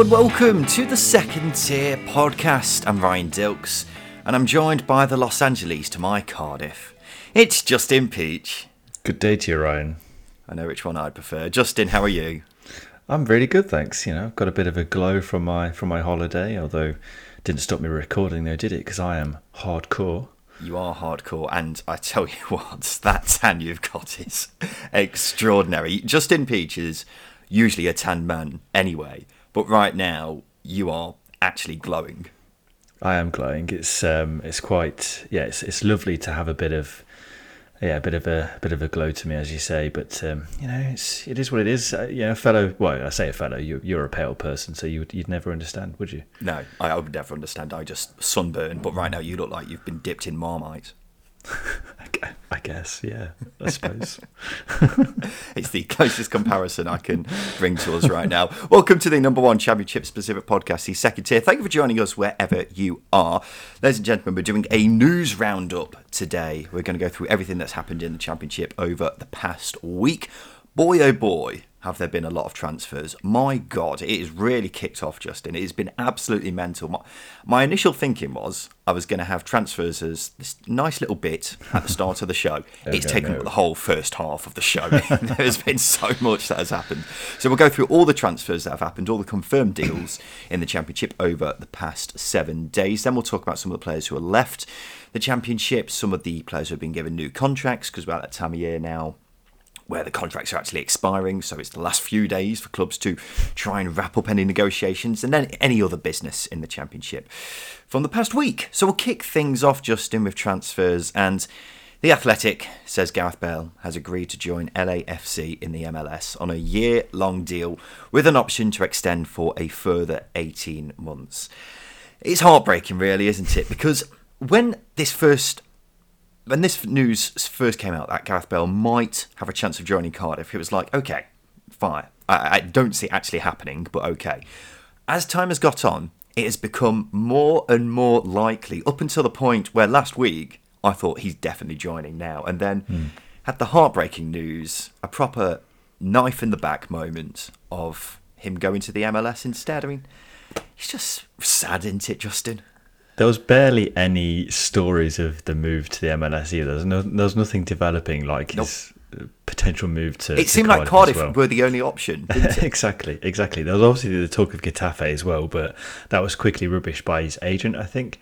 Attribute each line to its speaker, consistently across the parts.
Speaker 1: Hello and welcome to the Second Tier Podcast. I'm Ryan Dilks and I'm joined by the Los Angeles to my Cardiff. It's Justin Peach.
Speaker 2: Good day to you, Ryan.
Speaker 1: I know which one I'd prefer. Justin, how are you?
Speaker 2: I'm really good, thanks. You know, I've got a bit of a glow from my from my holiday, although it didn't stop me recording though, did it? Because I am hardcore.
Speaker 1: You are hardcore, and I tell you what, that tan you've got is extraordinary. Justin Peach is usually a tan man anyway, but right now you are actually glowing.
Speaker 2: I am glowing. It's um, it's quite yeah. It's it's lovely to have a bit of yeah, a bit of a, a bit of a glow to me, as you say. But um, you know, it's it is what it is. Uh, you know, fellow. Well, I say a fellow. You, you're a pale person, so you you'd never understand, would you?
Speaker 1: No, I, I would never understand. I just sunburn. But right now, you look like you've been dipped in marmite.
Speaker 2: I guess, yeah, I suppose.
Speaker 1: it's the closest comparison I can bring to us right now. Welcome to the number one championship specific podcast, the second tier. Thank you for joining us wherever you are. Ladies and gentlemen, we're doing a news roundup today. We're going to go through everything that's happened in the championship over the past week. Boy, oh boy, have there been a lot of transfers. My God, it has really kicked off, Justin. It has been absolutely mental. My, my initial thinking was I was going to have transfers as this nice little bit at the start of the show. oh, it's taken no. the whole first half of the show. There's been so much that has happened. So we'll go through all the transfers that have happened, all the confirmed deals in the Championship over the past seven days. Then we'll talk about some of the players who are left the Championship, some of the players who have been given new contracts, because we're at that time of year now where the contracts are actually expiring. So it's the last few days for clubs to try and wrap up any negotiations and then any other business in the Championship from the past week. So we'll kick things off, Justin, with transfers. And The Athletic says Gareth Bale has agreed to join LAFC in the MLS on a year long deal with an option to extend for a further 18 months. It's heartbreaking, really, isn't it? Because when this first when this news first came out that Gareth Bale might have a chance of joining Cardiff, it was like, okay, fine. I, I don't see it actually happening, but okay. As time has got on, it has become more and more likely, up until the point where last week I thought he's definitely joining now, and then mm. had the heartbreaking news, a proper knife in the back moment of him going to the MLS instead. I mean, it's just sad, isn't it, Justin?
Speaker 2: There was barely any stories of the move to the MLS either. There's no, there was nothing developing like nope. his potential move to.
Speaker 1: It
Speaker 2: to
Speaker 1: seemed
Speaker 2: Cardiff
Speaker 1: like Cardiff
Speaker 2: well.
Speaker 1: were the only option.
Speaker 2: exactly, exactly. There was obviously the talk of Getafe as well, but that was quickly rubbished by his agent, I think.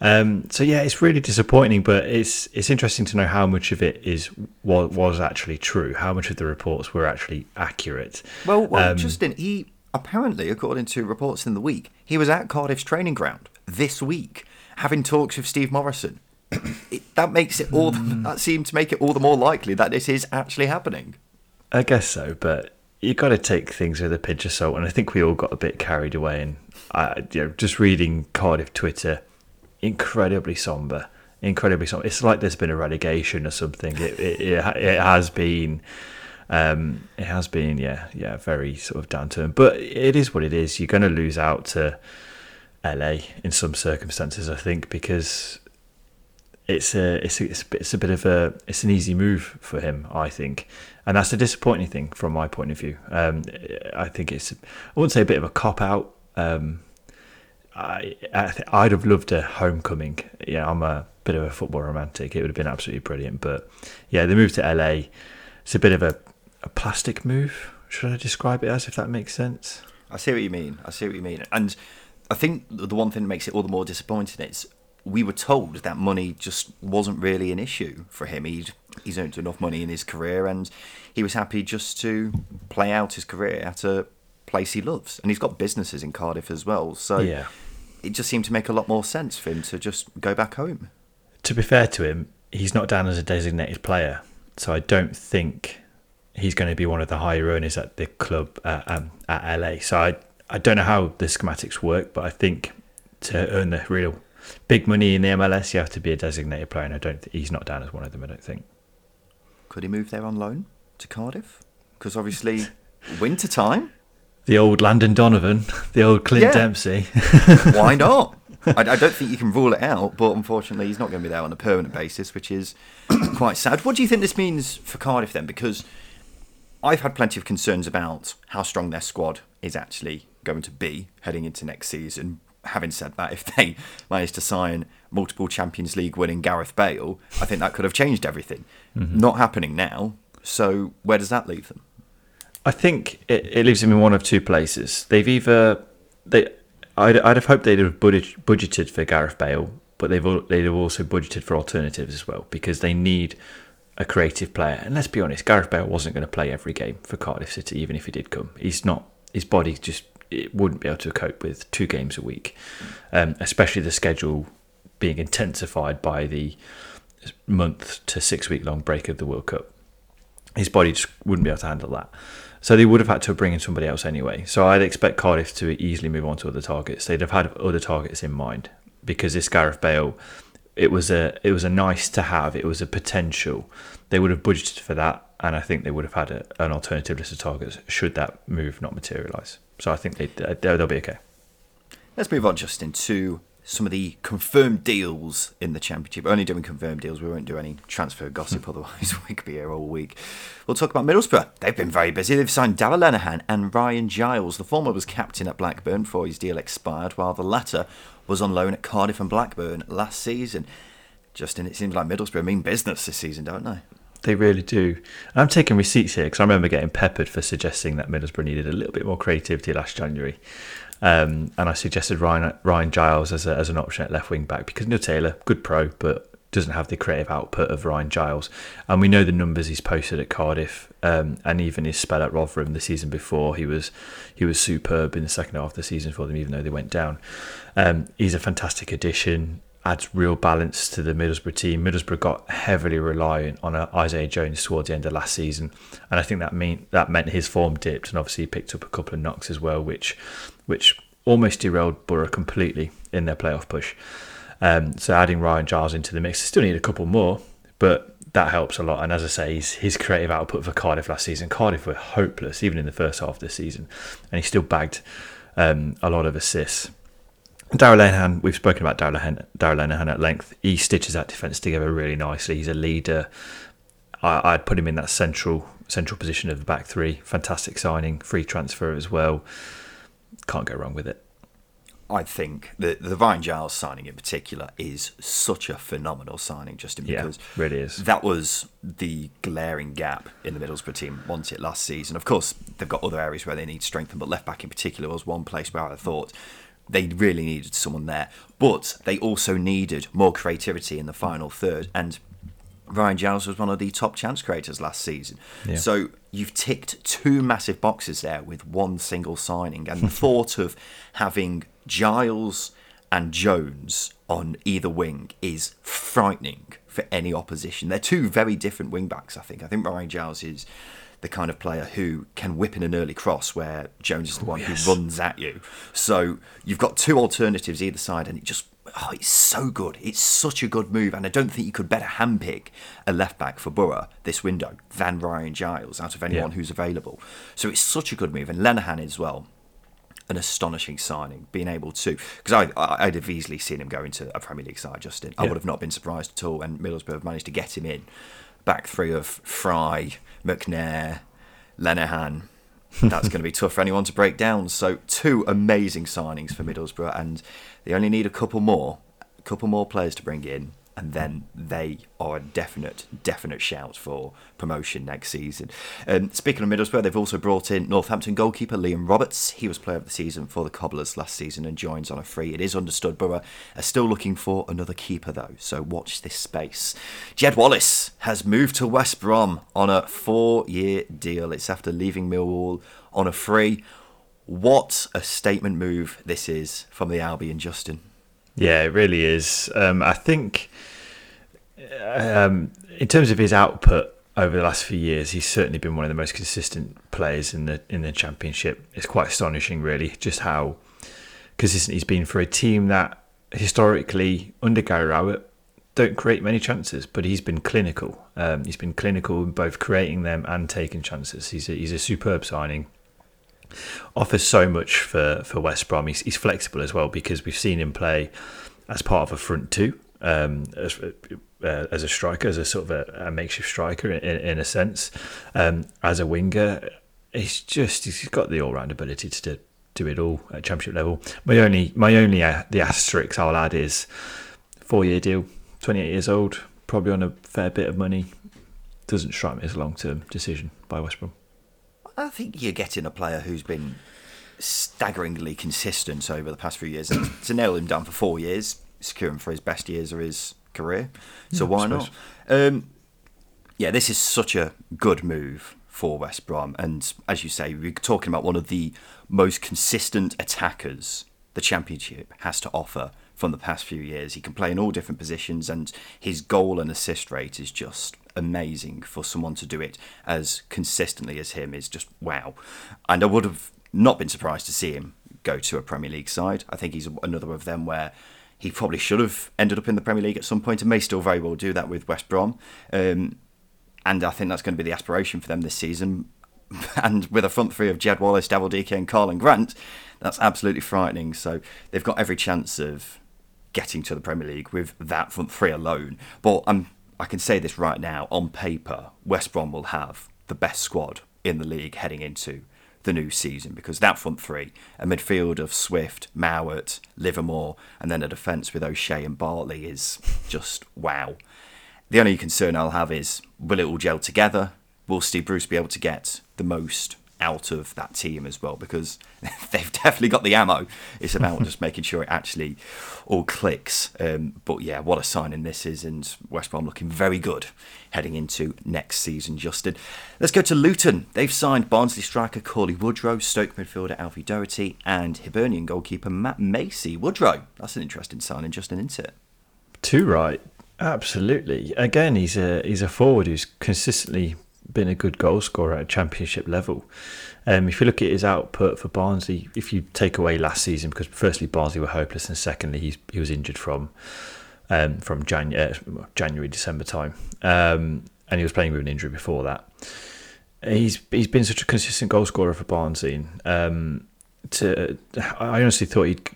Speaker 2: Um, so yeah, it's really disappointing, but it's it's interesting to know how much of it is was, was actually true, how much of the reports were actually accurate.
Speaker 1: Well, well um, Justin, he apparently, according to reports in the week, he was at Cardiff's training ground this week having talks with Steve Morison. it, that makes it all. Mm. That seemed to make it all the more likely that this is actually happening.
Speaker 2: I guess so, but you've got to take things with a pinch of salt, and I think we all got a bit carried away. And I, you know, just reading Cardiff Twitter, incredibly somber, incredibly somber. It's like there's been a relegation or something. It it, it, it has been. Um, it has been, yeah, yeah, very sort of down to But it is what it is. You're going to lose out to LA in some circumstances, I think, because it's a it's a, it's a bit of a it's an easy move for him, I think, and that's a disappointing thing from my point of view. Um, I think it's I wouldn't say a bit of a cop out. Um, I, I would have loved a homecoming. Yeah, I'm a bit of a football romantic. It would have been absolutely brilliant. But yeah, the move to LA, it's a bit of a, a plastic move. Should I describe it as if that makes sense?
Speaker 1: I see what you mean. I see what you mean. And I think the one thing that makes it all the more disappointing is we were told that money just wasn't really an issue for him. He'd he's earned enough money in his career, and he was happy just to play out his career at a place he loves. And he's got businesses in Cardiff as well, so yeah. it just seemed to make a lot more sense for him to just go back home.
Speaker 2: To be fair to him, he's not down as a designated player, so I don't think he's going to be one of the higher earners at the club uh, um, at LA. So I I don't know how the schematics work, but I think to earn the real big money in the MLS, you have to be a designated player, and I don't. He's not down as one of them. I don't think.
Speaker 1: Could he move there on loan to Cardiff? Because obviously, winter time.
Speaker 2: The old Landon Donovan, the old Clint yeah. Dempsey.
Speaker 1: Why not? I, I, don't think you can rule it out, but unfortunately, he's not going to be there on a permanent basis, which is quite sad. What do you think this means for Cardiff then? Because I've had plenty of concerns about how strong their squad is actually going to be heading into next season. Having said that, if they managed to sign multiple Champions League winning Gareth Bale, I think that could have changed everything. Mm-hmm. Not happening now. So where does that leave them?
Speaker 2: I think it, it leaves them in one of two places. They've either they I'd, I'd have hoped they'd have budgeted for Gareth Bale, but they've they'd have also budgeted for alternatives as well because they need a creative player. And let's be honest, Gareth Bale wasn't going to play every game for Cardiff City, even if he did come. He's not. His body just it wouldn't be able to cope with two games a week, um, especially the schedule being intensified by the month to six week long break of the World Cup. His body just wouldn't be able to handle that. So they would have had to bring in somebody else anyway. So I'd expect Cardiff to easily move on to other targets. They'd have had other targets in mind because this Gareth Bale, it was a it was a nice to have. It was a potential. They would have budgeted for that, and I think they would have had a, an alternative list of targets should that move not materialise. So I think they they'll be okay.
Speaker 1: Let's move on, Justin, to some of the confirmed deals in the championship. We're only doing confirmed deals. We won't do any transfer gossip, otherwise we could be here all week. We'll talk about Middlesbrough. They've been very busy. They've signed Darragh Lenihan and Ryan Giles. The former was captain at Blackburn before his deal expired, while the latter was on loan at Cardiff and Blackburn last season. Justin, it seems like Middlesbrough mean business this season, don't they?
Speaker 2: They really do. I'm taking receipts here because I remember getting peppered for suggesting that Middlesbrough needed a little bit more creativity last January. Um, and I suggested Ryan Ryan Giles as, a, as an option at left wing back because Neil Taylor, good pro, but doesn't have the creative output of Ryan Giles. And we know the numbers he's posted at Cardiff um, and even his spell at Rotherham the season before. He was he was superb in the second half of the season for them, even though they went down. Um, he's a fantastic addition adds real balance to the Middlesbrough team. Middlesbrough got heavily reliant on uh, Isaiah Jones towards the end of last season, and I think that mean that meant his form dipped, and obviously he picked up a couple of knocks as well, which which almost derailed Boro completely in their playoff push. Um, so adding Ryan Giles into the mix, they still need a couple more, but that helps a lot. And as I say, his, his creative output for Cardiff last season, Cardiff were hopeless even in the first half of the season, and he still bagged um, a lot of assists. Darragh Lenihan, we've spoken about Darragh Lenihan at length. He stitches that defence together really nicely. He's a leader. I, would put him in that central central position of the back three. Fantastic signing, free transfer as well. Can't go wrong with it.
Speaker 1: I think the the Ryan Giles signing in particular is such a phenomenal signing, Justin, because
Speaker 2: yeah, really is.
Speaker 1: that was the glaring gap in the Middlesbrough team once it last season. Of course, they've got other areas where they need strengthen, but left back in particular was one place where I thought they really needed someone there. But they also needed more creativity in the final third. And Ryan Giles was one of the top chance creators last season. Yeah. So you've ticked two massive boxes there with one single signing. And the thought of having Giles and Jones on either wing is frightening for any opposition. They're two very different wing backs, I think. I think Ryan Giles is the kind of player who can whip in an early cross where Jones is the oh, one yes. who runs at you. So you've got two alternatives either side, and it just oh, it's so good. It's such a good move, and I don't think you could better handpick a left back for Boro this window than Ryan Giles out of anyone yeah. who's available. So it's such a good move, and Lenihan as well. An astonishing signing, being able to because I I'd have easily seen him go into a Premier League side. Justin, yeah. I would have not been surprised at all. And Middlesbrough have managed to get him in back three of Fry, McNair, Lenihan. That's going to be tough for anyone to break down. So two amazing signings for Middlesbrough, and they only need a couple more, a couple more players to bring in and then they are a definite, definite shout for promotion next season. Um, speaking of Middlesbrough, they've also brought in Northampton goalkeeper Liam Roberts. He was player of the season for the Cobblers last season and joins on a free. It is understood Boro are still looking for another keeper though, so watch this space. Jed Wallace has moved to West Brom on a four-year deal. It's after leaving Millwall on a free. What a statement move this is from the Albion, Justin.
Speaker 2: Yeah, it really is. Um, I think um, in terms of his output over the last few years, he's certainly been one of the most consistent players in the in the championship. It's quite astonishing, really, just how consistent he's been for a team that historically under Gary Rowett don't create many chances, but he's been clinical. Um, he's been clinical in both creating them and taking chances. He's a, he's a superb signing offers so much for, for West Brom. He's, he's flexible as well because we've seen him play as part of a front two, um, as, uh, as a striker, as a sort of a, a makeshift striker in, in a sense. Um, as a winger, he's just he's got the all round ability to do do it all at championship level. My only my only uh, the asterisk I'll add is four year deal, 28 years old, probably on a fair bit of money. Doesn't strike me as a long term decision by West Brom.
Speaker 1: I think you're getting a player who's been staggeringly consistent over the past few years. And to nail him down for four years, secure him for his best years of his career. So
Speaker 2: Yeah,
Speaker 1: why not? Um, yeah, this is such a good move for West Brom. And as you say, we're talking about one of the most consistent attackers the Championship has to offer from the past few years. He can play in all different positions, and his goal and assist rate is just amazing for someone to do it as consistently as him is just wow. And I would have not been surprised to see him go to a Premier League side. I think he's another of them where he probably should have ended up in the Premier League at some point and may still very well do that with West Brom. Um, and I think that's going to be the aspiration for them this season. And with a front three of Jed Wallace, Daryl Dike, and Karlan Grant, that's absolutely frightening. So they've got every chance of getting to the Premier League with that front three alone. But I'm, I can say this right now on paper, West Brom will have the best squad in the league heading into the new season because that front three, a midfield of Swift, Mowatt, Livermore, and then a defence with O'Shea and Bartley is just wow. The only concern I'll have is will it all gel together? Will Steve Bruce be able to get the most out of that team as well? Because they've definitely got the ammo. It's about just making sure it actually all clicks. Um, but yeah, what a signing this is, and West Brom looking very good heading into next season, Justin. Let's go to Luton. They've signed Barnsley striker Cauley Woodrow, Stoke midfielder Alfie Doughty, and Hibernian goalkeeper Matt Macey. Woodrow, that's an interesting signing, Justin, isn't it?
Speaker 2: Too right, absolutely. Again, he's a he's a forward who's consistently been a good goal scorer at championship level. Um, if you look at his output for Barnsley, if you take away last season, because firstly Barnsley were hopeless, and secondly he's, he was injured from um, from January, uh, January December time, um, and he was playing with an injury before that. He's he's been such a consistent goal scorer for Barnsley. Um, to I honestly thought he'd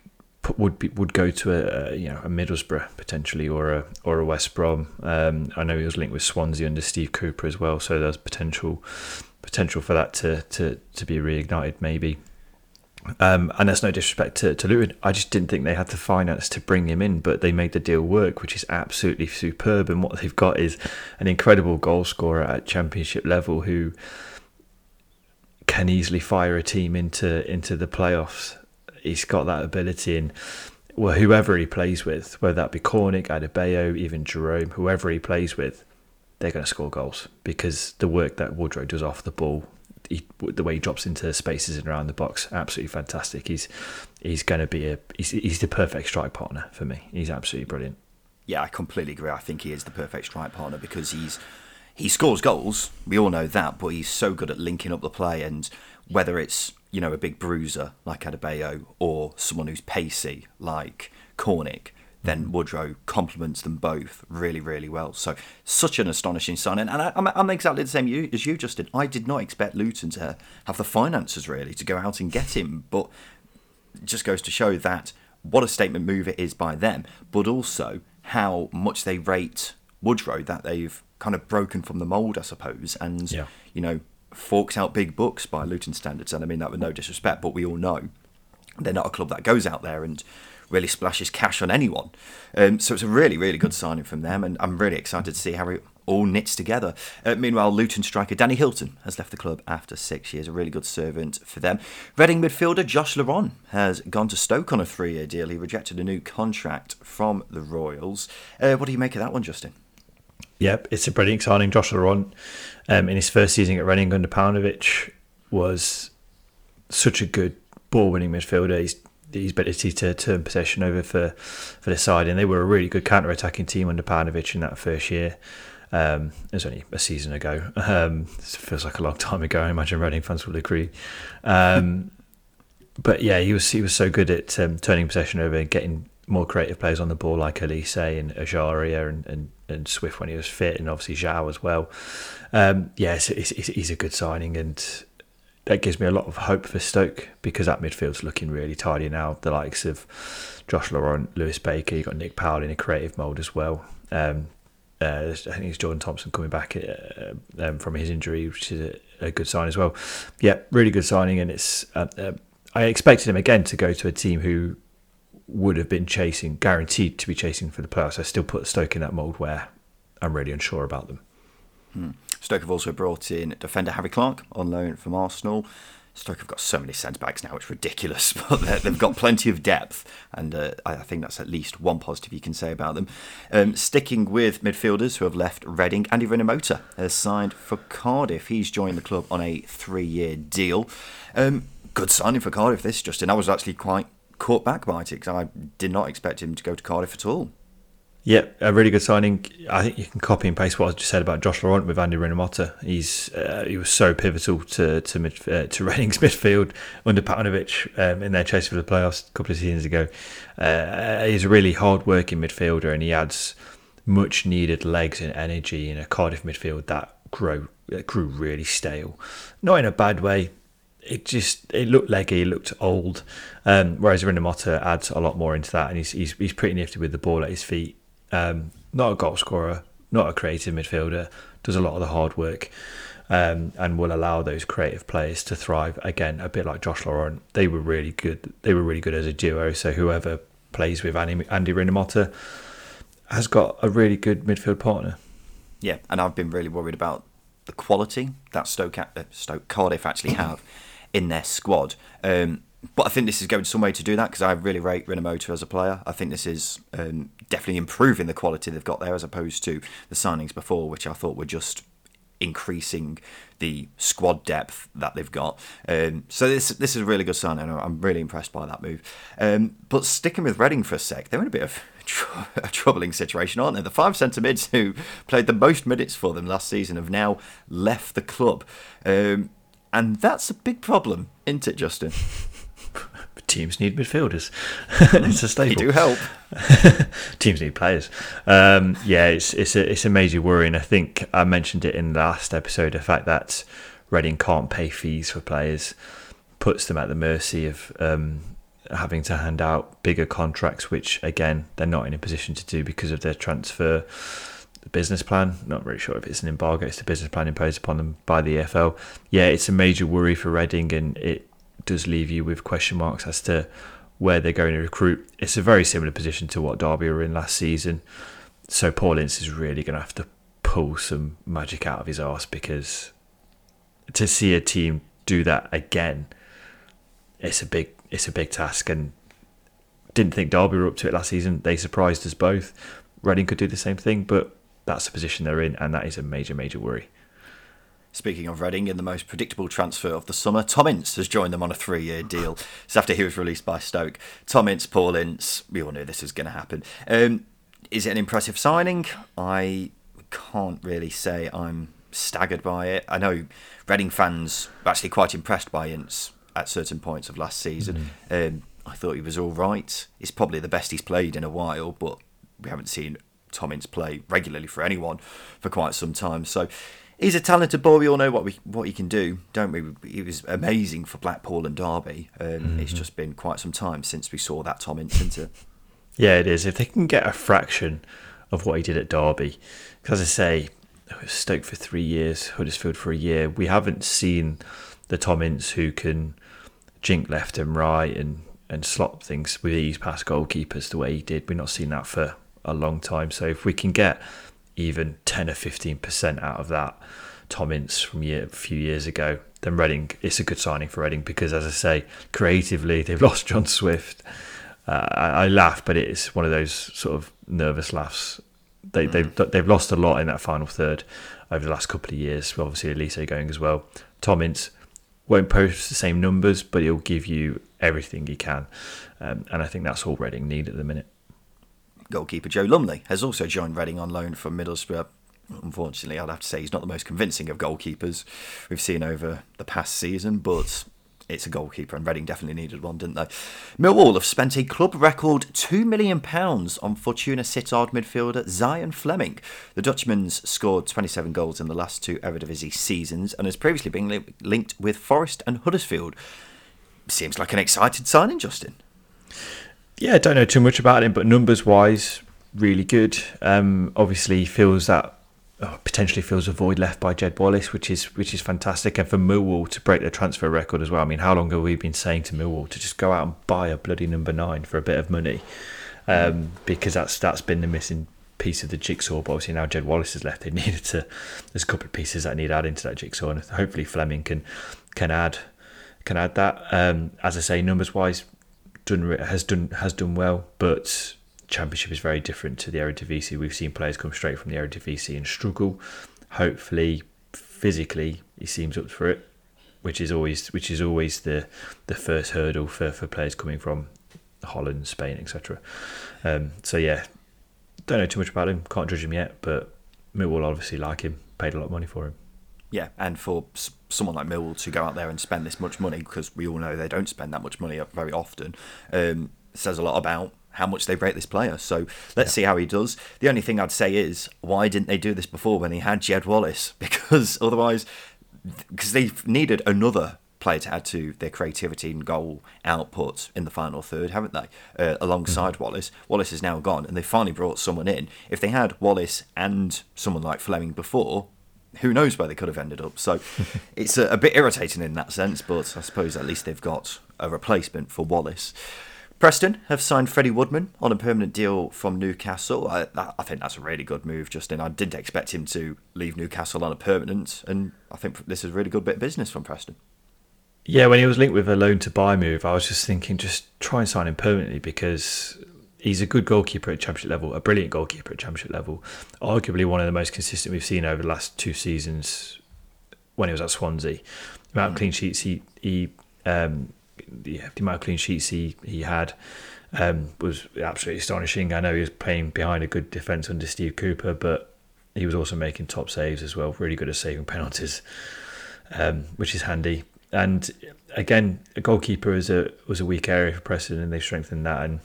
Speaker 2: would be, would go to a, a you know a Middlesbrough potentially or a or a West Brom. Um, I know he was linked with Swansea under Steve Cooper as well, so there's potential potential for that to to, to be reignited maybe. Um, and that's no disrespect to, to Luton. I just didn't think they had the finance to bring him in, but they made the deal work, which is absolutely superb. And what they've got is an incredible goal scorer at championship level who can easily fire a team into into the playoffs. He's got that ability, and well, whoever he plays with, whether that be Cornick, Adebayo, even Jerome, whoever he plays with, they're going to score goals because the work that Woodrow does off the ball, he, the way he drops into spaces and around the box, absolutely fantastic. He's he's going to be a he's, he's the perfect strike partner for me. He's absolutely brilliant.
Speaker 1: Yeah, I completely agree. I think he is the perfect strike partner because he's he scores goals. We all know that, but he's so good at linking up the play and whether it's you know a big bruiser like Adebayo or someone who's pacey like Cornick, then mm-hmm. Woodrow complements them both really, really well. So such an astonishing signing, and I, I'm, I'm exactly the same you, as you, Justin. I did not expect Luton to have the finances really to go out and get him, but it just goes to show that what a statement move it is by them, but also how much they rate Woodrow that they've kind of broken from the mould, I suppose, and
Speaker 2: Yeah.
Speaker 1: you know forks out big bucks by Luton standards. And I mean that with no disrespect, but we all know they're not a club that goes out there and really splashes cash on anyone. Um, so it's a really, really good signing from them, and I'm really excited to see how it all knits together. Uh, meanwhile, Luton striker Danny Hylton has left the club after six years, a really good servant for them. Reading midfielder Josh Laurent has gone to Stoke on a three year deal. He rejected a new contract from the Royals. Uh, what do you make of that one, Justin?
Speaker 2: Yep, it's a brilliant signing. Josh Laurent, um, in his first season at Reading under Paunovic, was such a good ball-winning midfielder. He's, his ability to turn possession over for, for the side, and they were a really good counter-attacking team under Paunovic in that first year. Um, it was only a season ago. Um, it feels like a long time ago. I imagine Reading fans will agree. Um, but yeah, he was he was so good at um, turning possession over and getting more creative players on the ball like Olise and Ejaria and, and, and Swift when he was fit, and obviously João as well. Um, yeah, it's, it's, he's a good signing, and that gives me a lot of hope for Stoke because that midfield's looking really tidy now. The likes of Josh Laurent, Lewis Baker, you've got Nick Powell in a creative mould as well. Um, uh, I think it's Jordan Thompson coming back uh, um, from his injury, which is a, a good sign as well. Yeah, really good signing, and it's uh, uh, I expected him again to go to a team who would have been chasing, guaranteed to be chasing for the playoffs. I still put Stoke in that mould where I'm really unsure about them.
Speaker 1: Hmm. Stoke have also brought in defender Harry Clarke on loan from Arsenal. Stoke have got so many centre backs now, it's ridiculous, but they've got plenty of depth, and uh, I think that's at least one positive you can say about them. Um, sticking with midfielders who have left Reading, Andy Rinomhota has signed for Cardiff. He's joined the club on a three year deal. Um, good signing for Cardiff, this, Justin. I was actually quite caught back by it because I did not expect him to go to Cardiff at all.
Speaker 2: Yeah, a really good signing. I think you can copy and paste what I just said about Josh Laurent with Andy Rinomhota. He's uh, he was so pivotal to to mid, uh, to Reading's midfield under Paunovic um, in their chase for the playoffs a couple of seasons ago. Uh, he's a really hard working midfielder, and he adds much needed legs and energy in a Cardiff midfield that grow grew really stale. Not in a bad way. It just it looked leggy, it looked old. Um, whereas Rinomhota adds a lot more into that, and he's, he's he's pretty nifty with the ball at his feet um, not a goal scorer, not a creative midfielder, does a lot of the hard work. Um, and will allow those creative players to thrive again. A bit like Josh Laurent, they were really good. They were really good as a duo. So whoever plays with Andy, Andy Rinomhota has got a really good midfield partner.
Speaker 1: Yeah, and I've been really worried about the quality that Stoke, uh, Stoke Cardiff actually have in their squad. Um, but I think this is going some way to do that because I really rate Rinomhota as a player. I think this is um, definitely improving the quality they've got there as opposed to the signings before, which I thought were just increasing the squad depth that they've got. Um, so this this is a really good signing. I'm really impressed by that move. Um, but sticking with Reading for a sec, they're in a bit of tr- a troubling situation, aren't they? The five centre mids who played the most minutes for them last season have now left the club. Um, and that's a big problem, isn't it, Justin?
Speaker 2: teams need midfielders. it's a staple.
Speaker 1: They do help.
Speaker 2: teams need players. Um, yeah, it's it's a it's a major worry, and I think I mentioned it in the last episode. The fact that Reading can't pay fees for players puts them at the mercy of um, having to hand out bigger contracts, which again they're not in a position to do because of their transfer business plan. Not really sure if it's an embargo; it's the business plan imposed upon them by the EFL. Yeah, it's a major worry for Reading, and it does leave you with question marks as to where they're going to recruit. It's a very similar position to what Derby were in last season. So Paul Ince is really going to have to pull some magic out of his arse because to see a team do that again, it's a big it's a big task. And didn't think Derby were up to it last season. They surprised us both. Reading could do the same thing, but that's the position they're in, and that is a major major worry.
Speaker 1: Speaking of Reading, in the most predictable transfer of the summer, Tom Ince has joined them on a three year deal. It's after he was released by Stoke. Tom Ince, Paul Ince, we all knew this was going to happen. Um, is it an impressive signing? I can't really say I'm staggered by it. I know Reading fans were actually quite impressed by Ince at certain points of last season. Mm-hmm. Um, I thought he was all right. He's probably the best he's played in a while, but we haven't seen Tom Ince play regularly for anyone for quite some time. So he's a talented boy. We all know what we what he can do, don't we? He was amazing for Blackpool and Derby. Um, mm-hmm. It's just been quite some time since we saw that Tom Ince.
Speaker 2: yeah, it is. If they can get a fraction of what he did at Derby, because as I say, Stoke for three years, Huddersfield for a year. We haven't seen the Tom Ince who can jink left and right and and slot things with ease past goalkeepers the way he did. We've not seen that for a long time. So if we can get even 10 or 15% out of that Tom Ince from year, a few years ago, then Reading, it's a good signing for Reading because, as I say, creatively, they've lost John Swift. Uh, I, I, laugh, but it's one of those sort of nervous laughs. They, mm. they've, they've lost a lot in that final third over the last couple of years. Obviously, Olise going as well. Tom Ince won't post the same numbers, but he'll give you everything he can. Um, and I think that's all Reading need at the minute.
Speaker 1: Goalkeeper Joe Lumley has also joined Reading on loan from Middlesbrough. Unfortunately, I'd have to say he's not the most convincing of goalkeepers we've seen over the past season, but it's a goalkeeper, and Reading definitely needed one, didn't they? Millwall have spent a club record £2 million on Fortuna Sittard midfielder Zian Flemming. The Dutchman's scored 27 goals in the last two Eredivisie seasons and has previously been li- linked with Forest and Huddersfield. Seems like an excited signing, Justin
Speaker 2: yeah, I don't know too much about him, but numbers wise, really good. Um, obviously, feels that oh, potentially fills a void left by Jed Wallace, which is which is fantastic. And for Millwall to break the transfer record as well. I mean, how long have we been saying to Millwall to just go out and buy a bloody number nine for a bit of money? Um, because that's that's been the missing piece of the jigsaw. But obviously now Jed Wallace has left. They needed to. There's a couple of pieces that need adding to that jigsaw, and hopefully Flemming can can add can add that. Um, as I say, numbers wise, done has done has done well, but Championship is very different to the Eredivisie. We've seen players come straight from the Eredivisie and struggle. Hopefully, physically, he seems up for it, which is always which is always the the first hurdle for, for players coming from Holland, Spain, etc. Um, so yeah, don't know too much about him. Can't judge him yet, but Millwall obviously like him. Paid a lot of money for him.
Speaker 1: Yeah, and for someone like Millwall to go out there and spend this much money, because we all know they don't spend that much money very often, um, says a lot about how much they rate this player. So let's yeah. see how he does. The only thing I'd say is, why didn't they do this before when they had Jed Wallace? Because otherwise, because they've needed another player to add to their creativity and goal output in the final third, haven't they? Uh, alongside mm-hmm. Wallace. Wallace is now gone, and they finally brought someone in. If they had Wallace and someone like Flemming before, who knows where they could have ended up. So it's a, a, bit irritating in that sense, but I suppose at least they've got a replacement for Wallace. Preston have signed Freddie Woodman on a permanent deal from Newcastle. I, I, think that's a really good move, Justin. I didn't expect him to leave Newcastle on a permanent, and I think this is a really good bit of business from Preston.
Speaker 2: Yeah, when he was linked with a loan to buy move, I was just thinking just try and sign him permanently because he's a good goalkeeper at championship level, a brilliant goalkeeper at championship level, arguably one of the most consistent we've seen over the last two seasons when he was at Swansea. The amount of mm. clean sheets he, he um, the, the amount of clean sheets he, he had um, was absolutely astonishing. I know he was playing behind a good defence under Steve Cooper, but he was also making top saves as well, really good at saving penalties, um, which is handy. And again, a goalkeeper is a was a weak area for Preston, and they've strengthened that. And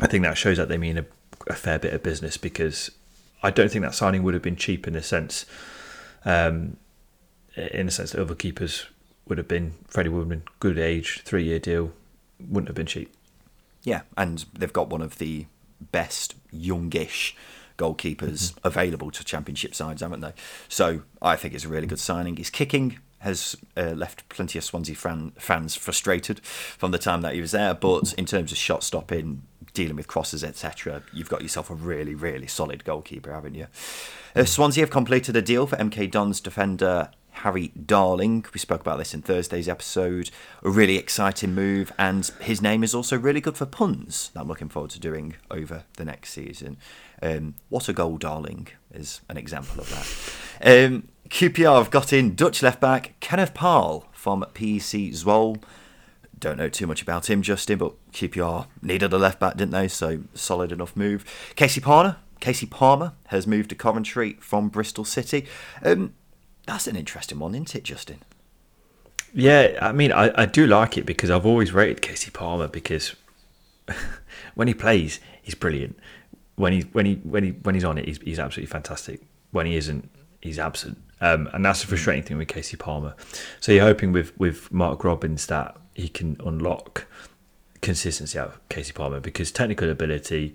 Speaker 2: I think that shows that they mean a, a fair bit of business because I don't think that signing would have been cheap in the sense, um, in the sense that other keepers would have been Freddie Woodman, good age, three year deal, wouldn't have been cheap.
Speaker 1: Yeah, and they've got one of the best youngish goalkeepers mm-hmm. available to championship sides, haven't they? So I think it's a really good signing. His kicking has uh, left plenty of Swansea fan, fans frustrated from the time that he was there, but in terms of shot stopping, dealing with crosses, etc., you've got yourself a really, really solid goalkeeper, haven't you? Uh, Swansea have completed a deal for MK Dons defender Harry Darling. We spoke about this in Thursday's episode. A really exciting move, and his name is also really good for puns that I'm looking forward to doing over the next season. Um, what a goal, Darling, is an example of that. Um, QPR have got in Dutch left back Kenneth Paal from PEC Zwolle. Don't know too much about him, Justin, but QPR needed a left back, didn't they? So solid enough move. Casey Palmer. Casey Palmer has moved to Coventry from Bristol City. Um, that's an interesting one, isn't it, Justin?
Speaker 2: Yeah, I mean, I, I do like it because I've always rated Casey Palmer because when he plays, he's brilliant. When he when he when he when he's on it, he's he's absolutely fantastic. When he isn't, he's absent. Um, and that's the frustrating thing with Casey Palmer. So you're hoping with with Mark Robins that he can unlock consistency out of Casey Palmer because technical ability,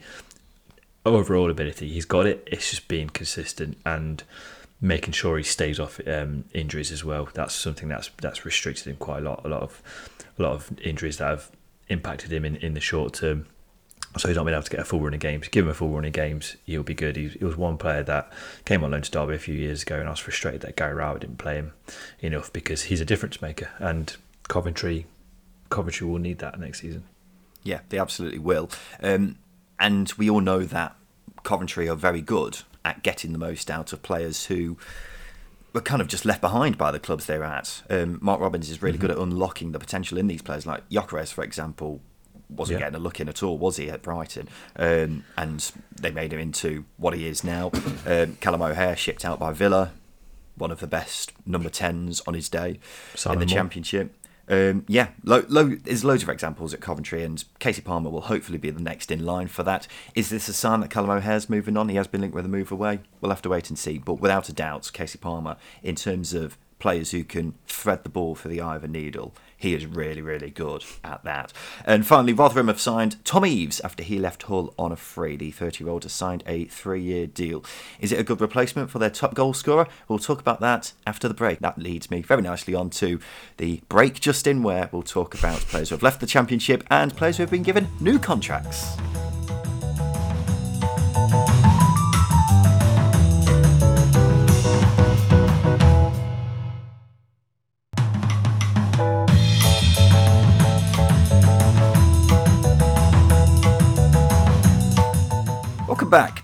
Speaker 2: overall ability, he's got it. It's just being consistent and making sure he stays off um, injuries as well. That's something that's that's restricted him quite a lot. A lot of a lot of injuries that have impacted him in, in the short term. So he's not been able to get a full run of games. Give him a full run of games, he'll be good. He, he was one player that came on loan to Derby a few years ago, and I was frustrated that Gary Rowett didn't play him enough because he's a difference maker, and Coventry Coventry will need that next season.
Speaker 1: Yeah, they absolutely will. Um, and we all know that Coventry are very good at getting the most out of players who were kind of just left behind by the clubs they're at. Um, Mark Robins is really mm-hmm. good at unlocking the potential in these players, like Gyökeres, for example. Wasn't yeah. getting a look in at all, was he, at Brighton? Um, and they made him into what he is now. Um, Callum O'Hare shipped out by Villa, one of the best number 10s on his day Simon in the Moore. Championship. Um, yeah, lo- lo- there's loads of examples at Coventry, and Casey Palmer will hopefully be the next in line for that. Is this a sign that Callum O'Hare's moving on? He has been linked with a move away. We'll have to wait and see. But without a doubt, Casey Palmer, in terms of players who can thread the ball for the eye of a needle. He is really, really good at that. And finally, Rotherham have signed Tom Eaves after he left Hull on a free. The 30 year old has signed a three year deal. Is it a good replacement for their top goal scorer? We'll talk about that after the break. That leads me very nicely on to the break, Justin, where we'll talk about players who have left the Championship and players who have been given new contracts.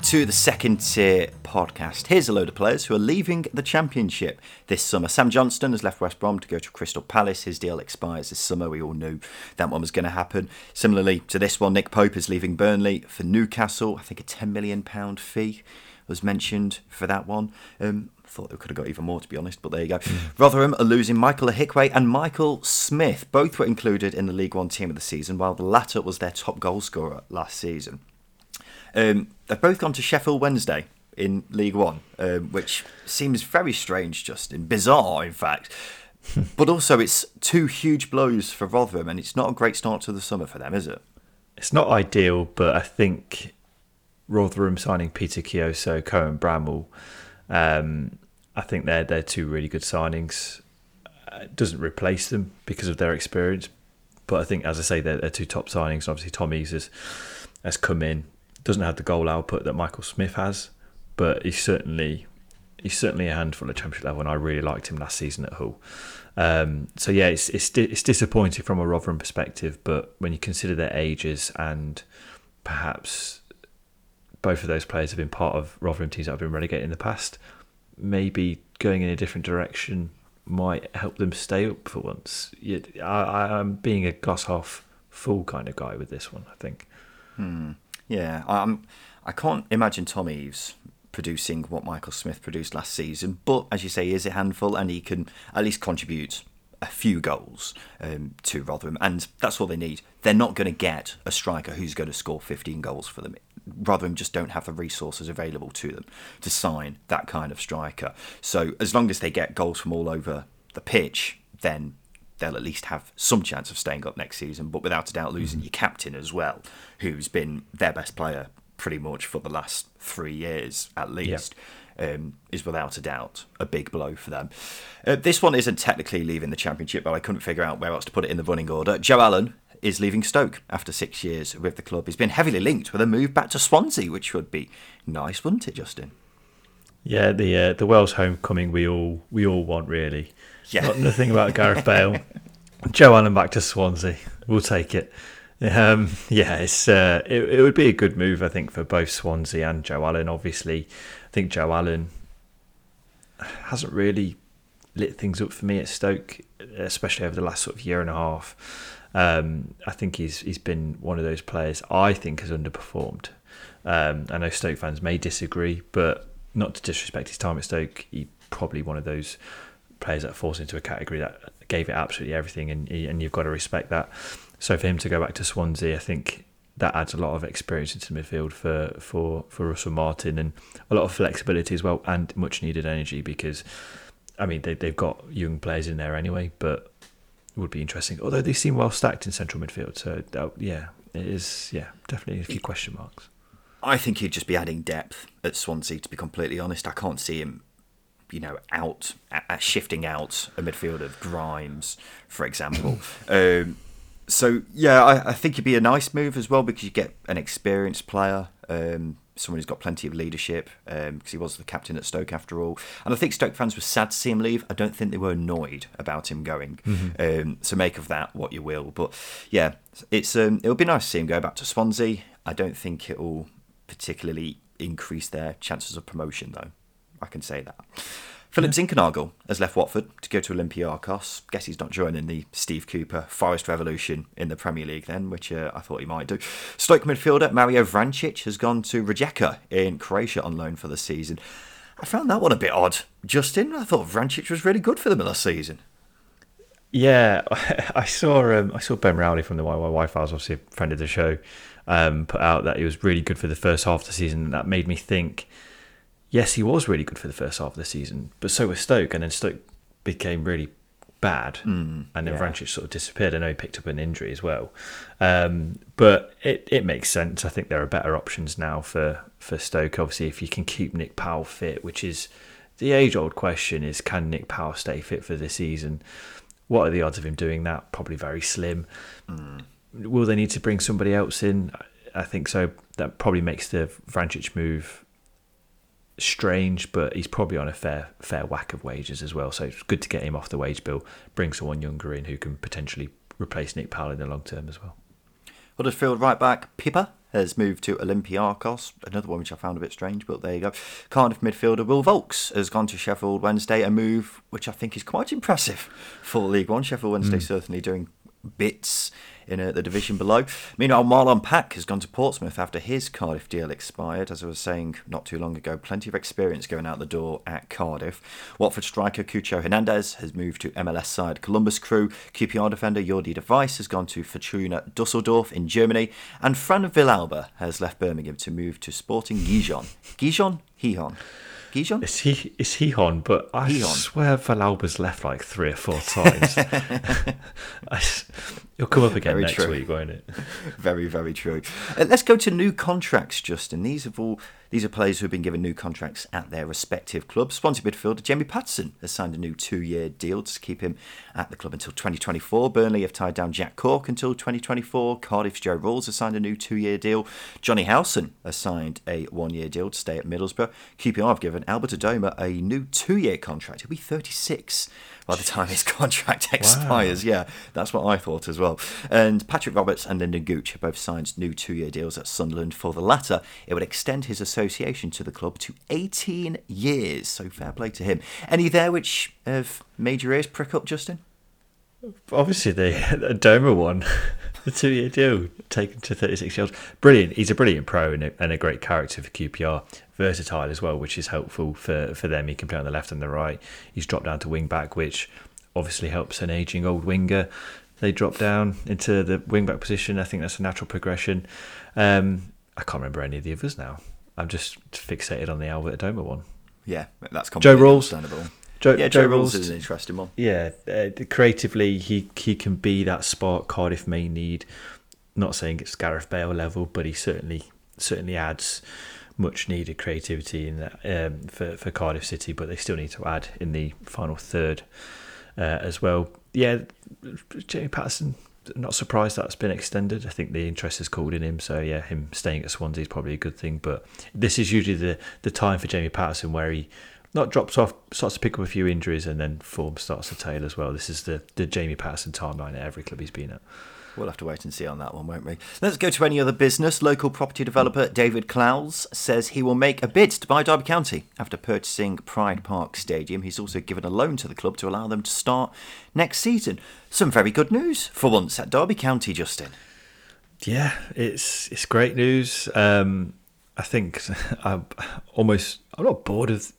Speaker 1: To the second tier podcast. Here's a load of players who are leaving the championship this summer. Sam Johnstone has left West Brom to go to Crystal Palace. His deal expires this summer. We all knew that one was going to happen. Similarly to this one, Nick Pope is leaving Burnley for Newcastle. I think a £10 million fee was mentioned for that one. Um, thought they could have got even more, to be honest, but there you go. Rotherham are losing Michael Ihiekwe and Michael Smith. Both were included in the League One team of the season, while the latter was their top goal scorer last season. Um, they've both gone to Sheffield Wednesday in League One, um, which seems very strange, Justin. Bizarre, in fact. but also, it's two huge blows for Rotherham, and it's not a great start to the summer for them, is it?
Speaker 2: It's not ideal, but I think Rotherham signing Peter Kioso, Cohen Bramall, um, I think they're they're two really good signings. It doesn't replace them because of their experience, but I think, as I say, they're, they're two top signings. Obviously, Tom Eaves has, has come in doesn't have the goal output that Michael Smith has, but he's certainly he's certainly a handful at championship level, and I really liked him last season at Hull. Um, so yeah, it's it's it's disappointing from a Rotherham perspective, but when you consider their ages and perhaps both of those players have been part of Rotherham teams that have been relegated in the past, maybe going in a different direction might help them stay up for once. I, I'm being a half full kind of guy with this one, I think.
Speaker 1: Hmm. Yeah, um, I can't imagine Tom Eaves producing what Michael Smith produced last season, but as you say, he is a handful and he can at least contribute a few goals um, to Rotherham, and that's all they need. They're not going to get a striker who's going to score 15 goals for them. Rotherham just don't have the resources available to them to sign that kind of striker. So as long as they get goals from all over the pitch, then they'll at least have some chance of staying up next season, but without a doubt losing mm-hmm. your captain as well, who's been their best player pretty much for the last three years at least. Um, is without a doubt a big blow for them. Uh, this one isn't technically leaving the championship, but I couldn't figure out where else to put it in the running order. Joe Allen is leaving Stoke after six years with the club. He's been heavily linked with a move back to Swansea, which would be nice, wouldn't it, Justin?
Speaker 2: Yeah, the uh, the Welsh homecoming we all we all want really. Yeah. Not nothing about Gareth Bale. Joe Allen back to Swansea. We'll take it. Um, yeah, it's uh, it, it would be a good move, I think, for both Swansea and Joe Allen. Obviously, I think Joe Allen hasn't really lit things up for me at Stoke, especially over the last sort of year and a half. Um, I think he's he's been one of those players I think has underperformed. Um, I know Stoke fans may disagree, but not to disrespect his time at Stoke, he probably one of those players that falls into a category that gave it absolutely everything, and and you've got to respect that. So for him to go back to Swansea, I think that adds a lot of experience into the midfield for for for Russell Martin and a lot of flexibility as well, and much needed energy because, I mean, they they've got young players in there anyway, but it would be interesting. Although they seem well stacked in central midfield, so that, yeah, it is yeah definitely a few question marks.
Speaker 1: I think he'd just be adding depth at Swansea. To be completely honest, I can't see him you know, out uh, shifting out a midfield of Grimes, for example. um, so yeah, I, I, think it'd be a nice move as well because you get an experienced player, um, someone who's got plenty of leadership because um, he was the captain at Stoke after all. And I think Stoke fans were sad to see him leave. I don't think they were annoyed about him going. Mm-hmm. Um, so make of that what you will. But yeah, it's um, it'll be nice to see him go back to Swansea. I don't think it will particularly increase their chances of promotion though. I can say that. Philip Zinckernagel has left Watford to go to Olympiacos. Guess he's not joining the Steve Cooper Forest Revolution in the Premier League then, which uh, I thought he might do. Stoke midfielder Mario Vrancic has gone to Rijeka in Croatia on loan for the season. I found that one a bit odd. Justin, I thought Vrancic was really good for them last season.
Speaker 2: Yeah, I saw um, I saw Ben Rowley from the YY Files, obviously a friend of the show, um, put out that he was really good for the first half of the season. That made me think yes, he was really good for the first half of the season, but so was Stoke, and then Stoke became really bad,
Speaker 1: Mm,
Speaker 2: and then
Speaker 1: yeah.
Speaker 2: Vrancic sort of disappeared. I know he picked up an injury as well, um, but it, it makes sense. I think there are better options now for for Stoke. Obviously, if you can keep Nick Powell fit, which is the age old question: is can Nick Powell stay fit for this season? What are the odds of him doing that? Probably very slim. Will they need to bring somebody else in? I think so. That probably makes the Vrancic move strange, but he's probably on a fair fair whack of wages as well. So it's good to get him off the wage bill, bring someone younger in who can potentially replace Nick Powell in the long term as well.
Speaker 1: Huddersfield right back Pipa has moved to Olympiacos. Another one which I found a bit strange, but there you go. Cardiff midfielder Will Vaulks has gone to Sheffield Wednesday, a move which I think is quite impressive for League One. Sheffield Wednesday hmm. certainly doing bits in uh, the division below. Meanwhile, Marlon Pack has gone to Portsmouth after his Cardiff deal expired. As I was saying not too long ago, plenty of experience going out the door at Cardiff. Watford striker Cucho Hernandez has moved to MLS side Columbus Crew. QPR defender Jordy de Wijs has gone to Fortuna Dusseldorf in Germany. And Fran Villalba has left Birmingham to move to Sporting Gijon. Gijon? Hihon. Gijon?
Speaker 2: Is he on? But I swear Villalba's left like three or four times. I He'll come up again
Speaker 1: Very
Speaker 2: next
Speaker 1: true.
Speaker 2: week, won't it?
Speaker 1: Very, very true. Uh, let's go to new contracts, Justin. These have all these are players who have been given new contracts at their respective clubs. Swansea midfielder Jamie Paterson has signed a new two-year deal to keep him at the club until 2024. Burnley have tied down Jack Cork until 2024. Cardiff's Joe Ralls has signed a new two-year deal. Jonny Howson has signed a one-year deal to stay at Middlesbrough. QPR have given Albert Adomah a new two-year contract. He'll be 36 by the time his contract expires. Yeah, that's what I thought as well. And Patrick Roberts and Lynden Gooch have both signed new two year deals at Sunderland. For the latter, it would extend his association to the club to 18 years. So fair play to him. Any there which have made your ears prick up, Justin?
Speaker 2: Obviously, the, the Doma one, the two year deal taken to 36 years. Brilliant. He's a brilliant pro and a, and a great character for QPR. Versatile as well, which is helpful for, for them. He can play on the left and the right. He's dropped down to wing back, which obviously helps an aging old winger. They drop down into the wing back position. I think that's a natural progression. Um, I can't remember any of the others now. I'm just fixated on the Albert Adomah one.
Speaker 1: Yeah, that's
Speaker 2: Joe
Speaker 1: understandable.
Speaker 2: Joe,
Speaker 1: Yeah, Joe,
Speaker 2: Joe Ralls
Speaker 1: is an interesting one.
Speaker 2: yeah, uh, creatively he he can be that spark Cardiff may need. Not saying it's Gareth Bale level, but he certainly certainly adds much needed creativity in that um, for for Cardiff City. But they still need to add in the final third uh, as well. Yeah, Jamie Paterson. Not surprised that's been extended. I think the interest has called in him, so yeah, him staying at Swansea is probably a good thing. But this is usually the the time for Jamie Paterson where he not drops off, starts to pick up a few injuries, and then form starts to tail as well. This is the, the Jamie Paterson timeline at every club he's been at.
Speaker 1: We'll have to wait and see on that one, won't we? Let's go to any other business. Local property developer David Clowes says he will make a bid to buy Derby County after purchasing Pride Park Stadium. He's also given a loan to the club to allow them to start next season. Some very good news for once at Derby County, Justin.
Speaker 2: Yeah, it's it's great news. Um, I think I'm almost I'm not bored of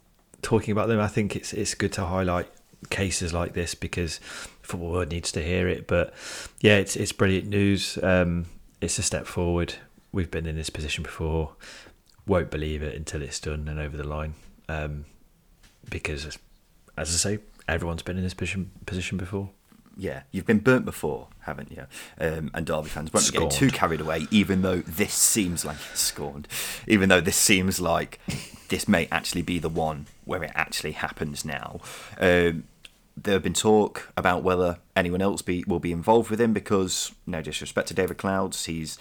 Speaker 2: talking about them. I think it's it's good to highlight cases like this because football world needs to hear it. But yeah, it's it's brilliant news. Um, it's a step forward. We've been in this position before. Won't believe it until it's done and over the line. Um, because, as I say, everyone's been in this position position before.
Speaker 1: Yeah, you've been burnt before, haven't you? Um, and Derby fans won't get too carried away, even though this seems like scorned, even though this seems like this may actually be the one where it actually happens now. Um, there have been talk about whether anyone else be will be involved with him because, no disrespect to David Clowes, he's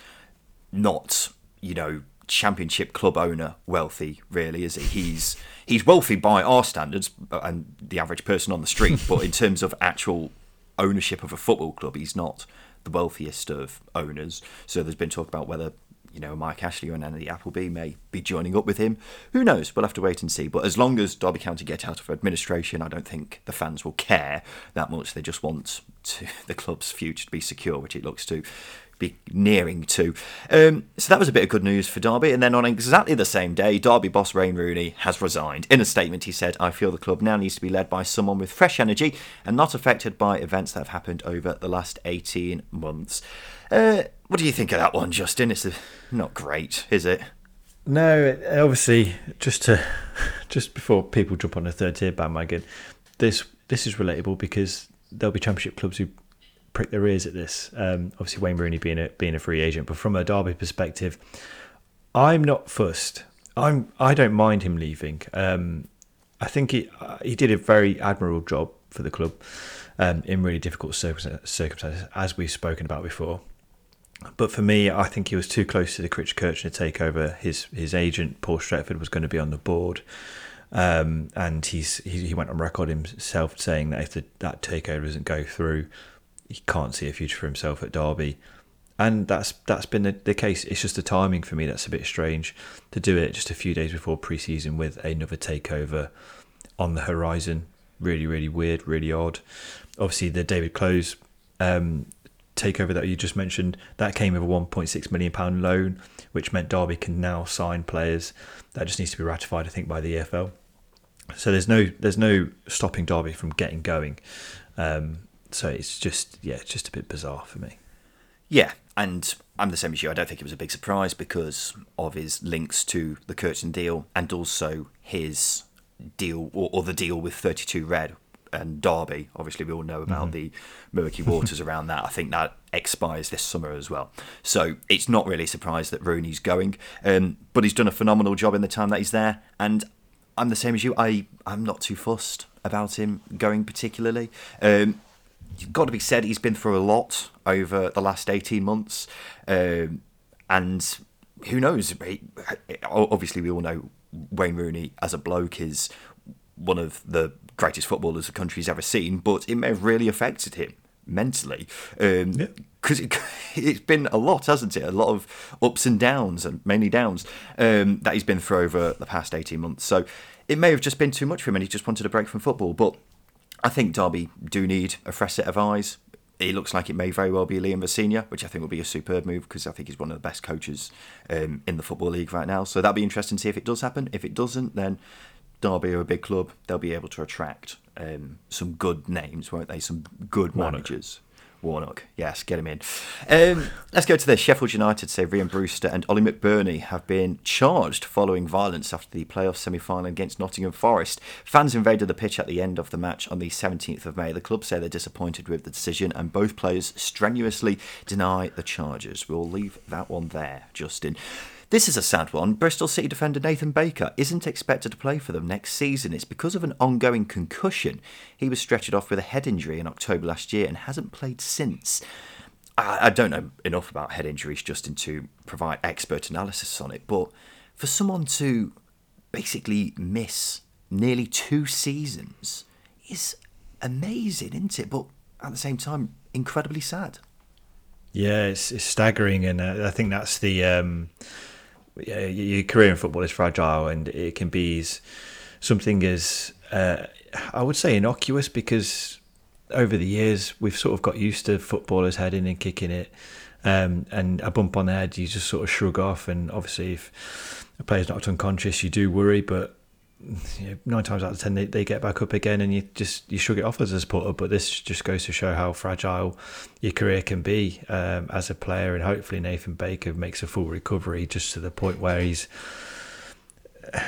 Speaker 1: not, you know, championship club owner wealthy, really, is he? He's he's wealthy by our standards and the average person on the street, but in terms of actual ownership of a football club, he's not the wealthiest of owners. So there's been talk about whether you know Mike Ashley and Andy Appleby may be joining up with him. Who knows? We'll have to wait and see. But as long as Derby County get out of administration, I don't think the fans will care that much. They just want to, the club's future to be secure, which it looks to be nearing to. Um, so that was a bit of good news for Derby. And then on exactly the same day, Derby boss Wayne Rooney has resigned. In a statement, he said, I feel the club now needs to be led by someone with fresh energy and not affected by events that have happened over the last 18 months. Uh, what do you think of that one, Justin? It's uh not great, is it?
Speaker 2: No, obviously, just to just before people jump on a third tier bandwagon, this this is relatable because there'll be Championship clubs who prick their ears at this. Um, obviously, Wayne Rooney being a being a free agent, but from a Derby perspective, I'm not fussed. I'm I don't mind him leaving. Um, I think he he did a very admirable job for the club um, in really difficult circumstances, as we've spoken about before. But for me, I think he was too close to the Chris Kirchner takeover. His his agent Paul Stretford was going to be on the board, um, and he's he, he, went on record himself saying that if the, that takeover doesn't go through, he can't see a future for himself at Derby. And that's that's been the, the case. It's just the timing for me that's a bit strange to do it just a few days before pre-season with another takeover on the horizon. Really, really weird, really odd. Obviously, the David Clowes um, takeover that you just mentioned, that came with a 1.6 million pound loan, which meant Derby can now sign players. That just needs to be ratified, I think, by the EFL. So there's no there's no stopping Derby from getting going. Um, so it's just yeah, it's just a bit bizarre for me.
Speaker 1: Yeah, and I'm the same as you. I don't think it was a big surprise because of his links to the Kirchner deal and also his deal or, or the deal with 32 Red, and Derby. Obviously, we all know about mm-hmm. the murky waters around that. I think that expires this summer as well. So it's not really a surprise that Rooney's going, um, but he's done a phenomenal job in the time that he's there. And I'm the same as you. I I'm not too fussed about him going particularly. Um, got to be said, he's been through a lot over the last 18 months, um, and who knows? Obviously, we all know Wayne Rooney as a bloke is one of the greatest footballers the country's ever seen, but it may have really affected him mentally. Um, yeah because it, has been a lot, hasn't it? A lot of ups and downs, and mainly downs um, that he's been through over the past eighteen months. So it may have just been too much for him, and he just wanted a break from football. But I think Derby do need a fresh set of eyes. It looks like it may very well be Liam Rosenior, which I think will be a superb move because I think he's one of the best coaches um, in the football league right now. So that'd be interesting to see if it does happen. If it doesn't, then Derby are a big club. They'll be able to attract um, some good names, won't they? Some good managers. Warnock, yes, get him in. Um, let's go to this. Sheffield United say Rhian Brewster and Ollie McBurnie have been charged following violence after the playoff semi final against Nottingham Forest. Fans invaded the pitch at the end of the match on the 17th of May. The club say they're disappointed with the decision, and both players strenuously deny the charges. We'll leave that one there, Justin. This is a sad one. Bristol City defender Nathan Baker isn't expected to play for them next season. It's because of an ongoing concussion. He was stretchered off with a head injury in October last year and hasn't played since. I, don't know enough about head injuries, Justin, to provide expert analysis on it, but for someone to basically miss nearly two seasons is amazing, isn't it? But at the same time, incredibly sad.
Speaker 2: Yeah, it's, it's staggering, and uh, I think that's the um, your career in football is fragile, and it can be something as uh, I would say innocuous because over the years we've sort of got used to footballers heading and kicking it, um, and a bump on the head you just sort of shrug off, and obviously if a player's knocked unconscious you do worry, but you know, nine times out of ten they, they get back up again and you just you shrug it off as a supporter but this just goes to show how fragile your career can be um, as a player. And hopefully Nathan Baker makes a full recovery just to the point where he's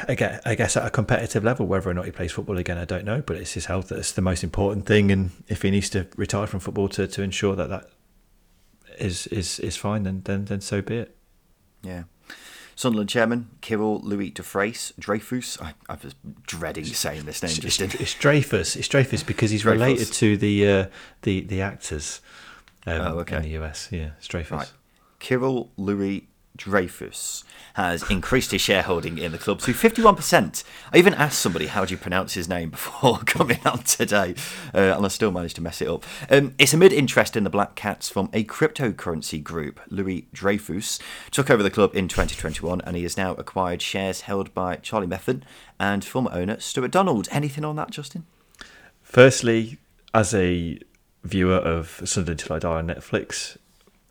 Speaker 2: again I guess at a competitive level whether or not he plays football again I don't know but it's his health that's the most important thing. And if he needs to retire from football to, to ensure that that is is is fine then then then so be it.
Speaker 1: Yeah Sunderland chairman Kyril Louis Dreyfus. Dreyfus. I, I was dreading saying this name.
Speaker 2: It's, it's, it's Dreyfus. It's Dreyfus because he's Dreyfus. related to the uh, the the actors um, oh, okay. in the US. Yeah, it's Dreyfus. Right.
Speaker 1: Kyril Louis Dreyfus has increased his shareholding in the club to 51%. I even asked somebody how do you pronounce his name before coming on today, uh, and I still managed to mess it up. Um, it's amid interest in the Black Cats from a cryptocurrency group. Louis Dreyfus took over the club in 2021, and he has now acquired shares held by Charlie Methven and former owner Stuart Donald. Anything on that, Justin?
Speaker 2: Firstly, as a viewer of Sunderland Till I Die on Netflix,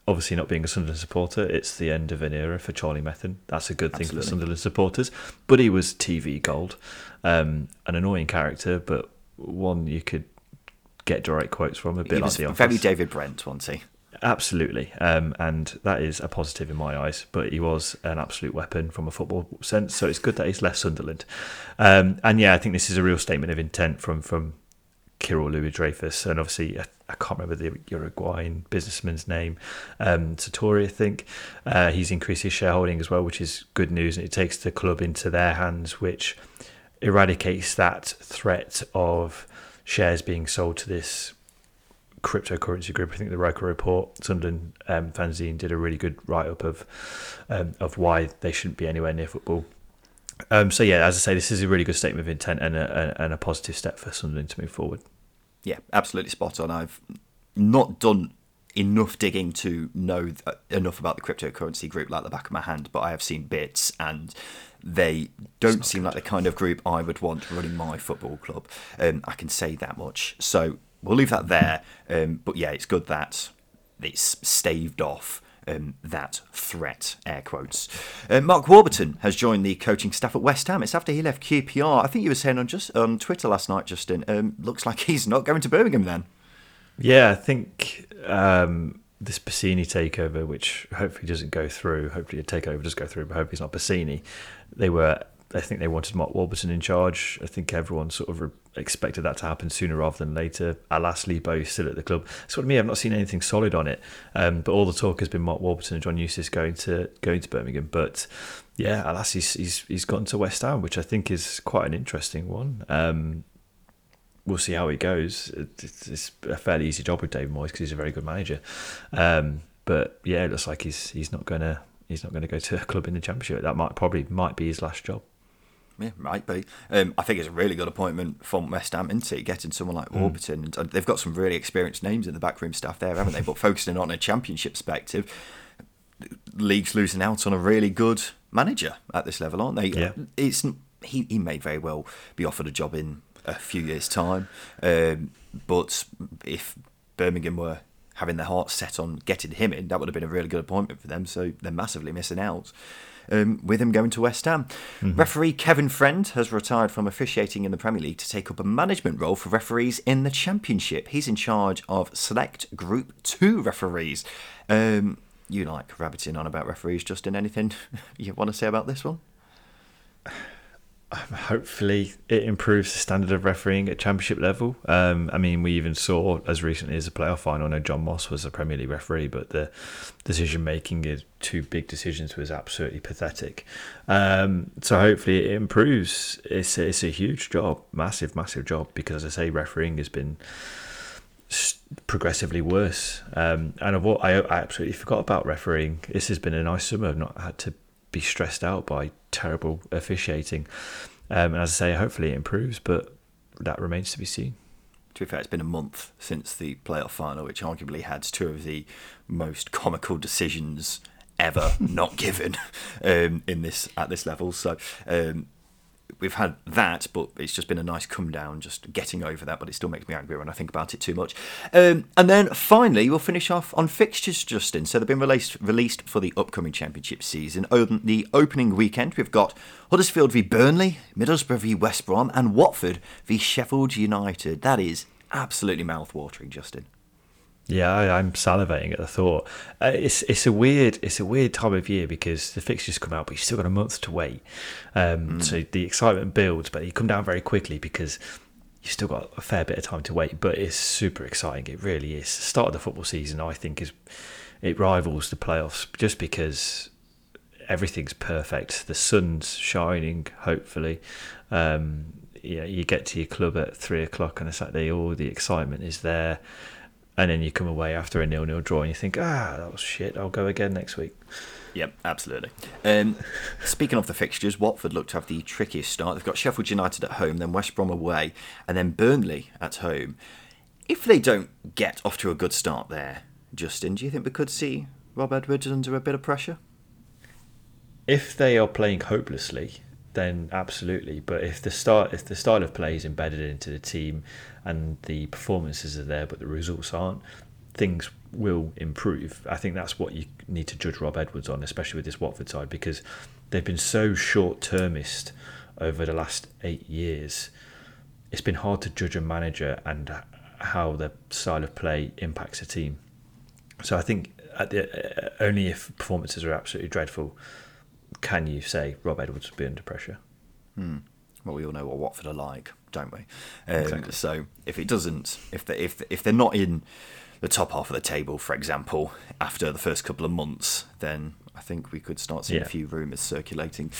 Speaker 2: obviously not being a Sunderland supporter, it's the end of an era for Charlie Methven. That's a good thing Absolutely. for Sunderland supporters. But he was TV gold, um, an annoying character, but one you could get direct quotes from. A bit he like the Office.
Speaker 1: Very David Brent, wasn't he?
Speaker 2: Absolutely, um, and that is a positive in my eyes. But he was an absolute weapon from a football sense, so it's good that he's left Sunderland. Um, and yeah, I think this is a real statement of intent from from Kyril Louis Dreyfus, and obviously I, I, can't remember the Uruguayan businessman's name, um, Sartori, I think. Uh, he's increased his shareholding as well, which is good news, and it takes the club into their hands, which eradicates that threat of shares being sold to this cryptocurrency group. I think the Roker report, Sunderland um, fanzine, did a really good write up of um, of why they shouldn't be anywhere near football. Um, so yeah, as I say, this is a really good statement of intent and a, and a positive step for Sunderland to move forward.
Speaker 1: Yeah, absolutely spot on. I've not done enough digging to know enough about the cryptocurrency group like the back of my hand, but I have seen bits and they don't seem good. like the kind of group I would want running my football club. Um, I can say that much. So we'll leave that there. Um, but yeah, it's good that it's staved off. Um, that threat, air quotes. Uh, Mark Warburton has joined the coaching staff at West Ham. It's after he left QPR. I think you were saying on just on Twitter last night, Justin. Um, looks like he's not going to Birmingham then.
Speaker 2: Yeah, I think um, this Bassini takeover, which hopefully doesn't go through. Hopefully, a takeover does go through, but hopefully it's not Bassini. They were I think they wanted Mark Warburton in charge. I think everyone sort of expected that to happen sooner rather than later. Alas, Lebo still at the club. So to me, I've not seen anything solid on it. Um, but all the talk has been Mark Warburton and John Eustace going to going to Birmingham. But yeah, alas, he's he's he's gone to West Ham, which I think is quite an interesting one. Um, we'll see how it goes. It's, it's, a fairly easy job with David Moyes because he's a very good manager. Um, but yeah, it looks like he's he's not gonna he's not to go to a club in the championship. That might probably might be his last job.
Speaker 1: Yeah, might be. Um, I think it's a really good appointment from West Ham, isn't it? Getting someone like mm. Warburton. And uh, they've got some really experienced names in the backroom staff there, haven't they? But focusing on a championship perspective, league's losing out on a really good manager at this level, aren't they?
Speaker 2: Yeah.
Speaker 1: It's he, he may very well be offered a job in a few years' time. Um, but if Birmingham were having their hearts set on getting him in, that would have been a really good appointment for them. So they're massively missing out um, with him going to West Ham. Mm-hmm. Referee Kevin Friend has retired from officiating in the Premier League to take up a management role for referees in the Championship. He's in charge of select Group 2 referees. Um, you like rabbiting on about referees, Justin. Anything you want to say about this one?
Speaker 2: Hopefully it improves the standard of refereeing at championship level. Um, I mean, we even saw as recently as the playoff final. I know John Moss was a Premier League referee, but the decision making in two big decisions was absolutely pathetic. Um, so hopefully it improves. It's it's a huge job, massive, massive job because as I say, refereeing has been progressively worse. Um, and of what I, I absolutely forgot about refereeing. This has been a nice summer. I've not had to be stressed out by terrible officiating. Um, and as I say, hopefully it improves, but that remains to be seen.
Speaker 1: To be fair, it's been a month since the playoff final, which arguably had two of the most comical decisions ever not given um, in this at this level. So um, we've had that, but it's just been a nice come down, just getting over that. But it still makes me angry when I think about it too much. Um, and then finally, we'll finish off on fixtures, Justin. So they've been released released for the upcoming Championship season. the opening weekend, we've got Huddersfield v Burnley, Middlesbrough v West Brom, and Watford v Sheffield United. That is absolutely mouth-watering, Justin.
Speaker 2: Yeah, I, am salivating at the thought. Uh, it's it's a weird it's a weird time of year because the fixtures come out, but you've still got a month to wait. Um, mm. So the excitement builds, but you come down very quickly because you've still got a fair bit of time to wait. But it's super exciting. It really is. The start of the football season, I think, is it rivals the playoffs just because everything's perfect. The sun's shining, hopefully. Um, yeah, you get to your club at three o'clock on a Saturday. All the excitement is there and then you come away after a nil-nil draw and you think, ah, that was shit. I'll go again next week.
Speaker 1: Yep, absolutely. Um, speaking of the fixtures, Watford look to have the trickiest start. They've got Sheffield United at home, then West Brom away, and then Burnley at home. If they don't get off to a good start there, Justin, do you think we could see Rob Edwards under a bit of pressure?
Speaker 2: If they are playing hopelessly, then absolutely. But if the start, if the style of play is embedded into the team, and the performances are there, but the results aren't, things will improve. I think that's what you need to judge Rob Edwards on, especially with this Watford side, because they've been so short termist over the last eight years. It's been hard to judge a manager and how the style of play impacts a team. So I think the, only if performances are absolutely dreadful can you say Rob Edwards will be under pressure.
Speaker 1: Hmm. well, we all know what Watford are like, don't we? Um,
Speaker 2: Exactly.
Speaker 1: So if it doesn't, if they if if they're not in the top half of the table, for example, after the first couple of months, then I think we could start seeing a few rumours circulating.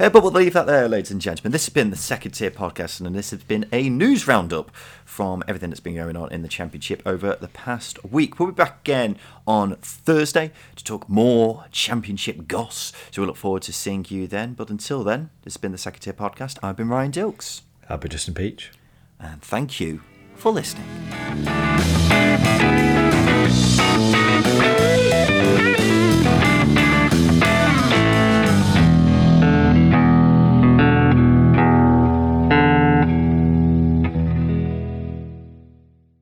Speaker 1: Uh, but we'll leave that there, ladies and gentlemen. This has been the second tier podcast, and this has been a news roundup from everything that's been going on in the championship over the past week. We'll be back again on Thursday to talk more championship goss. So we look forward to seeing you then. But until then, this has been the second tier podcast. I've been Ryan Dilks,
Speaker 2: I've been Justin Peach.
Speaker 1: and thank you for listening.